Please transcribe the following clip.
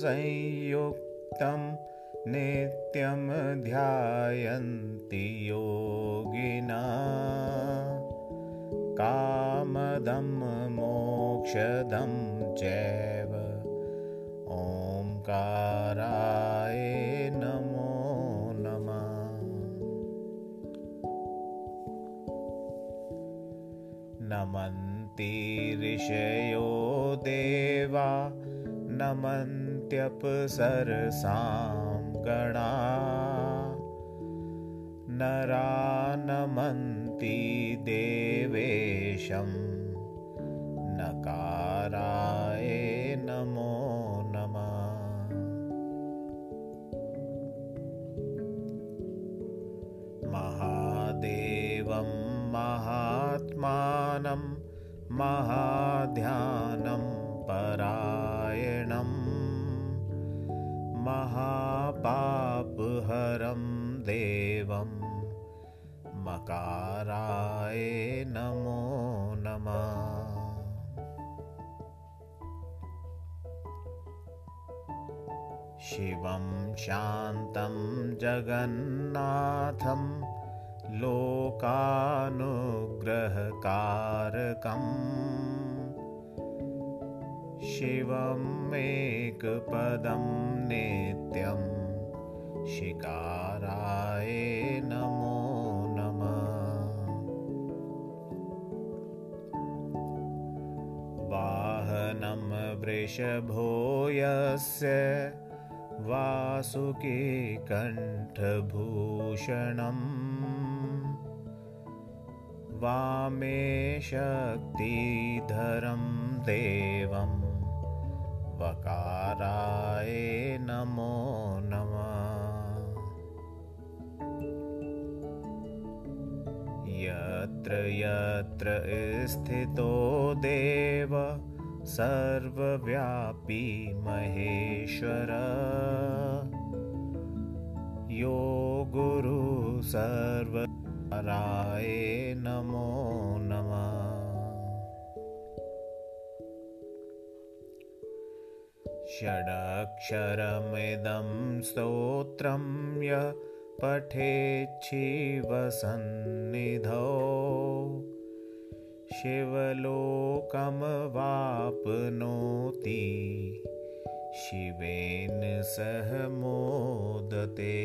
संयुक्तं नित्यं ध्यायन्ति योगिना। कामदं मोक्षदं चैव ओङ्काराय नमो नमः। नमन्ति ऋषयो देवा नमन्त्यप्सरसां गणा। नरा नमन्ति देवेशं। नकाराय नमो नमः। महादेवं महात्मानं महाध्यानं परायणं महापापहरं देवम् मकाराय नमो नमः। शिवं शान्तं जगन्नाथं लोकानुग्रहकारकम्। शिवमेकपदं नित्यं शिकाराय नमो वृषभो यस्य वासुकीकण्ठभूषणम् वामे शक्तिधरं देवं। वकाराय नमो नमः यत्र यत्र स्थितो देव सर्वव्यापी महेश्वर। यो गुरु सर्वराय नमो नमः। षडक्षरमिदं स्तोत्रं य पठेच्छिवसन्निधौ शिवलोकमवाप्नोति शिवेन सह मोदते